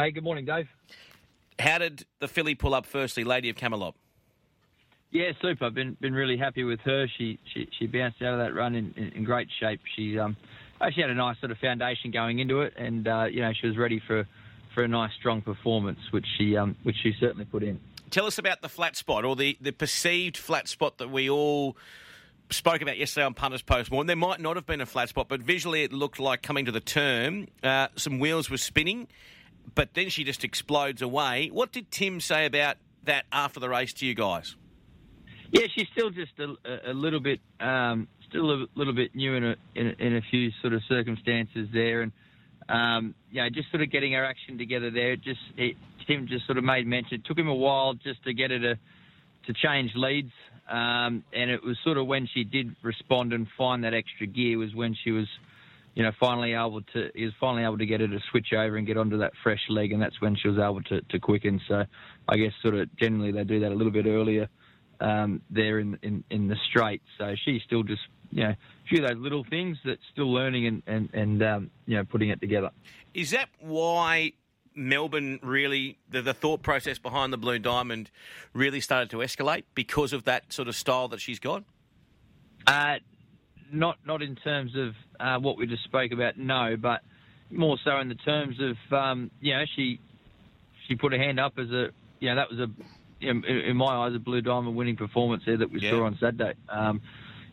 Hey, good morning, Dave. How did the filly pull up firstly, Lady of Camelot? Yeah, super. I've been been really happy with her. She she, she bounced out of that run in, in, in great shape. She um actually had a nice sort of foundation going into it, and uh, you know she was ready for for a nice strong performance, which she um which she certainly put in. Tell us about the flat spot or the, the perceived flat spot that we all spoke about yesterday on Punters Post Mortem. There might not have been a flat spot, but visually it looked like coming to the turn, uh, some wheels were spinning, but then she just explodes away. What did Tim say about that after the race to you guys? Yeah, she's still just a, a little bit, um, still a little bit new in a, in a, in a few sort of circumstances there, and um, you know, just sort of getting her action together there. Just it, Tim just sort of made mention. It took him a while just to get her to to change leads, um, and it was sort of when she did respond and find that extra gear was when she was, you know, finally able to he was finally able to get her to switch over and get onto that fresh leg, and that's when she was able to, to quicken. So I guess sort of generally they do that a little bit earlier um, there in, in in the straight. So she's still just you know, a few of those little things that's still learning and and, and um, you know putting it together. Is that why Melbourne really the, the thought process behind the Blue Diamond really started to escalate because of that sort of style that she's got? Uh, not not in terms of uh, what we just spoke about, no, but more so in the terms of um, you know she she put her hand up as a you know that was a in, in my eyes a Blue Diamond winning performance there that we Yeah. saw on Saturday. Um,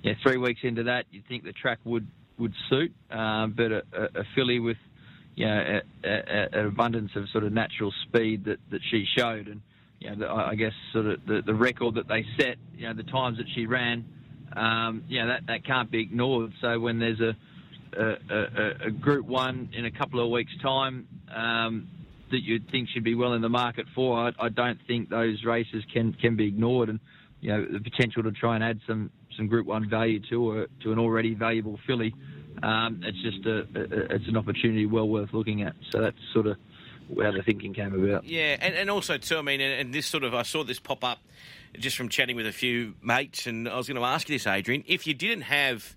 yeah, three weeks into that, you'd think the track would would suit, um, but a, a, a filly with you know a, a, an abundance of sort of natural speed that, that she showed, and you know the, I I guess sort of the, the record that they set, you know the times that she ran, um, that that can't be ignored. So when there's a a, a, a Group One in a couple of weeks' time. Um, that you'd think should be well in the market for. I, I don't think those races can can be ignored, and you know the potential to try and add some some Group One value to a, to an already valuable filly. Um, it's just a, a it's an opportunity well worth looking at. So that's sort of how the thinking came about. Yeah, and, and also too, I mean, and this sort of, I saw this pop up just from chatting with a few mates, and I was going to ask you this, Adrian, if you didn't have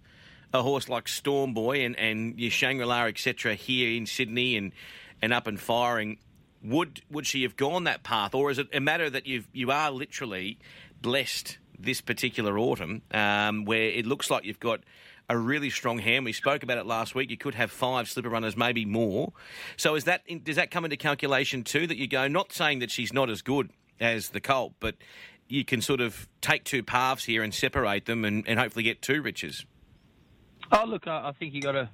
a horse like Storm Boy and, and your Shangri-La, etc., here in Sydney and, and up and firing, would would she have gone that path, or is it a matter that you you are literally blessed this particular autumn, um, where it looks like you've got a really strong hand. We spoke about it last week. You could have five slipper runners, maybe more. So is that does that come into calculation too? That you go, not saying that she's not as good as the Colt, but you can sort of take two paths here and separate them, and, and hopefully get two riches. Oh, look, I, I think you got to,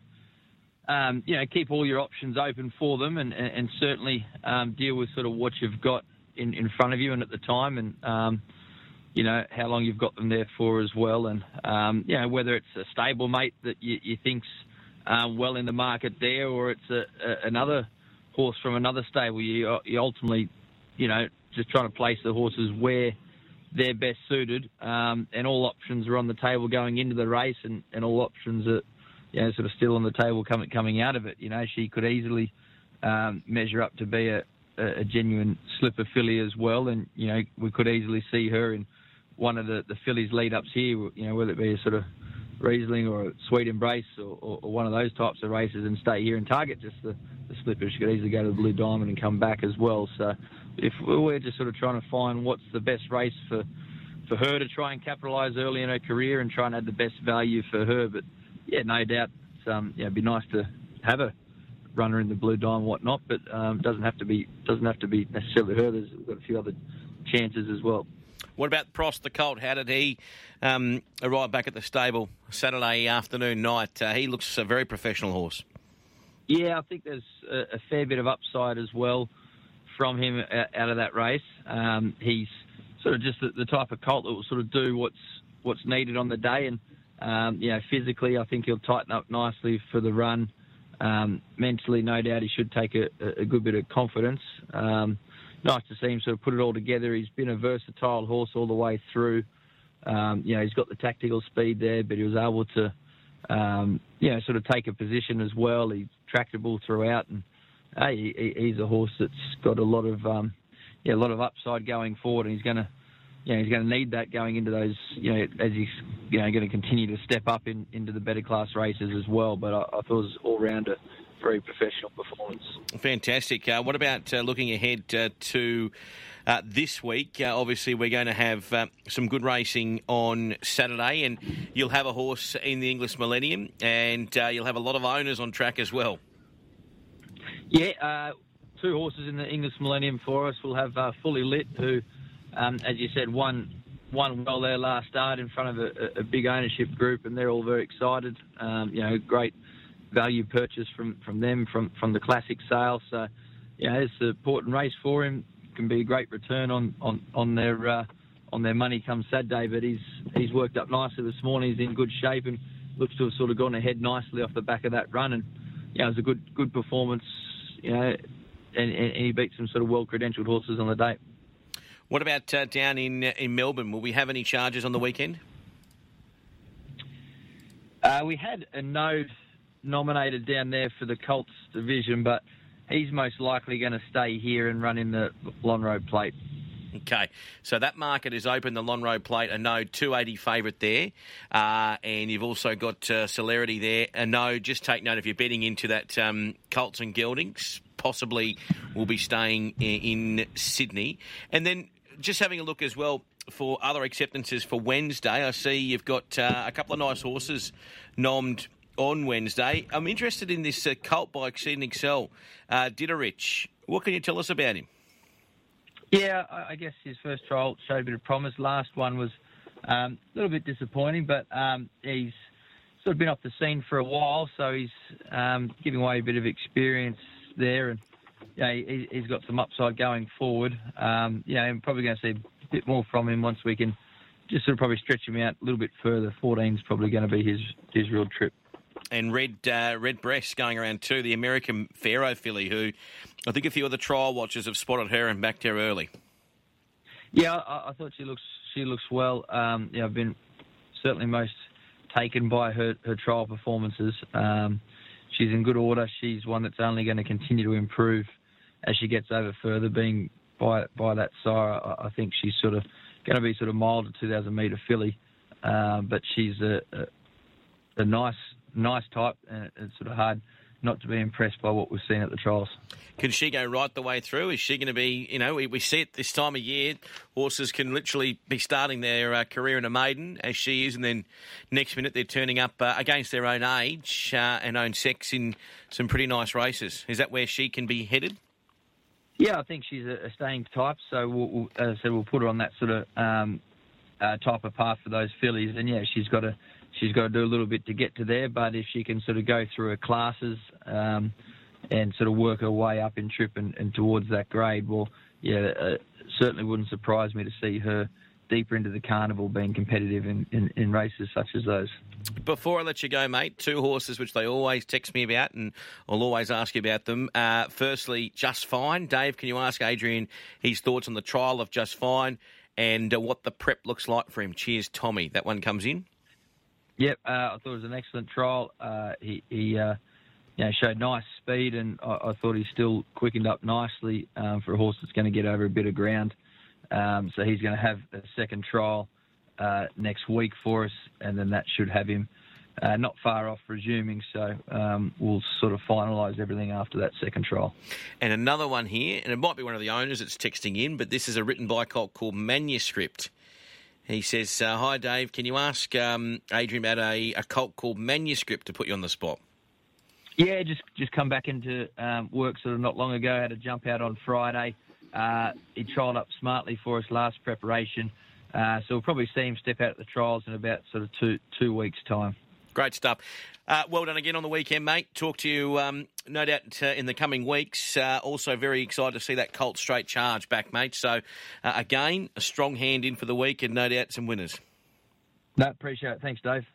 um, you know, keep all your options open for them, and, and, and certainly um, deal with sort of what you've got in, in front of you and at the time, and um, you know how long you've got them there for as well, and um, you know whether it's a stable mate that you, you think's um, well in the market there, or it's a, a, another horse from another stable. You, you ultimately, you know, just trying to place the horses where they're best suited, um, and all options are on the table going into the race, and, and all options are, you know, sort of still on the table coming coming out of it. You know, she could easily um, measure up to be a, a, genuine slipper filly as well, and you know, we could easily see her in one of the the fillies lead ups here. You know, whether it be a sort of Riesling or a Sweet Embrace or, or, or one of those types of races, and stay here and target just the, the slipper. She could easily go to the Blue Diamond and come back as well. So, if we're just sort of trying to find what's the best race for for her to try and capitalise early in her career and try and add the best value for her. But yeah, no doubt, it's, um, yeah, it'd be nice to have a runner in the Blue Diamond and whatnot. But um, doesn't have to be doesn't have to be necessarily her. There's we've got a few other chances as well. What about Prost the Colt? How did he um, arrive back at the stable Saturday afternoon, night? Uh, he looks a very professional horse. Yeah, I think there's a, a fair bit of upside as well from him out of that race. Um, he's sort of just the, the type of colt that will sort of do what's what's needed on the day, and um, you know, physically, I think he'll tighten up nicely for the run. Um, mentally, no doubt, he should take a, a good bit of confidence. Um, nice to see him sort of put it all together. He's been a versatile horse all the way through. Um, you know, he's got the tactical speed there, but he was able to, um, you know, sort of take a position as well. He's tractable throughout, and hey, he, he's a horse that's got a lot of, um, yeah, a lot of upside going forward, and he's going to, you know, he's going to need that going into those, you know, as he's, you know, going to continue to step up in, into the better class races as well. But I, I thought it was all round a, very professional performance. Fantastic. Uh, what about uh, looking ahead uh, to uh, this week? Uh, obviously, we're going to have uh, some good racing on Saturday, and you'll have a horse in the Inglis Millennium, and you'll have a lot of owners on track as well. Yeah, two horses in the Inglis Millennium for us. We'll have Fully Lit, who, um, as you said, won won well their last start in front of a, a big ownership group, and they're all very excited. Um, you know, great value purchase from, from them from, from the classic sale. So, know, it's an important race for him. Can be a great return on on on their uh, on their money come Saturday. But he's he's worked up nicely this morning. He's in good shape and looks to have sort of gone ahead nicely off the back of that run. And you know, it was a good good performance. You know, and, and he beat some sort of well credentialed horses on the day. What about uh, down in in Melbourne? Will we have any charges on the weekend? Uh, we had a node nominated down there for the Colts division, but he's most likely going to stay here and run in the Lonhro Plate. Okay, so that market is open, the Lonhro Plate, a no 280 favourite there. Uh, and you've also got uh, Celerity there. A no, just take note if you're betting into that um, Colts and Geldings, possibly will be staying in, in Sydney. And then just having a look as well for other acceptances for Wednesday, I see you've got uh, a couple of nice horses nommed on Wednesday. I'm interested in this uh, cult by Exceed and Excel, uh, Ditterich. What can you tell us about him? Yeah, I guess his first trial showed a bit of promise. Last one was um, a little bit disappointing, but um, he's sort of been off the scene for a while, so he's um, giving away a bit of experience there, and yeah, he, has got some upside going forward. Um, yeah, I'm probably going to see a bit more from him once we can just sort of probably stretch him out a little bit further. 14 is probably going to be his his real trip and Red uh, Red Breast going around too, the American Pharoah filly, who I think a few of the trial watchers have spotted her and backed her early. Yeah, I, I thought she looks she looks well. Um, yeah, I've been certainly most taken by her her trial performances. Um, she's in good order. She's one that's only going to continue to improve as she gets over further. Being by by that sire, I, I think she's sort of going to be sort of mild to 2,000 metre filly, um, but she's a, a, a nice nice type, and it's sort of hard not to be impressed by what we've seen at the trials. Can she go right the way through? Is she going to be, you know, we, we see it this time of year, horses can literally be starting their uh, career in a maiden, as she is, and then next minute they're turning up uh, against their own age uh, and own sex in some pretty nice races. Is that where she can be headed? Yeah, I think she's a, a staying type, so we'll, we'll, as I said, we'll put her on that sort of um, uh, type of path for those fillies, and yeah, she's got a she's got to do a little bit to get to there. But if she can sort of go through her classes um, and sort of work her way up in trip and, and towards that grade, well, yeah, uh, certainly wouldn't surprise me to see her deeper into the carnival being competitive in, in, in, races such as those. Before I let you go, mate, two horses which they always text me about and I'll always ask you about them. Uh, firstly, Just Fine. Dave, can you ask Adrian his thoughts on the trial of Just Fine and uh, what the prep looks like for him? Cheers, Tommy. That one comes in. Yep, uh, I thought it was an excellent trial. Uh, he, he uh, you know, showed nice speed, and I, I thought he still quickened up nicely um, for a horse that's going to get over a bit of ground. Um, so he's going to have a second trial uh, next week for us, and then that should have him uh, not far off resuming. So um, we'll sort of finalise everything after that second trial. And another one here, and it might be one of the owners that's texting in, but this is a written by Colt called Manuscript. He says, uh, Hi, Dave. Can you ask um, Adrian about a, a cult called Manuscript to put you on the spot? Yeah, just just come back into um, work sort of not long ago. Had a jump out on Friday. Uh, he trialled up smartly for us last preparation. Uh, so we'll probably see him step out at the trials in about sort of two two weeks' time. Great stuff. Uh, well done again on the weekend, mate. Talk to you, um, no doubt, uh, in the coming weeks. Uh, also, very excited to see that Colt straight charge back, mate. So, uh, again, a strong hand in for the week and no doubt some winners. No, appreciate it. Thanks, Dave.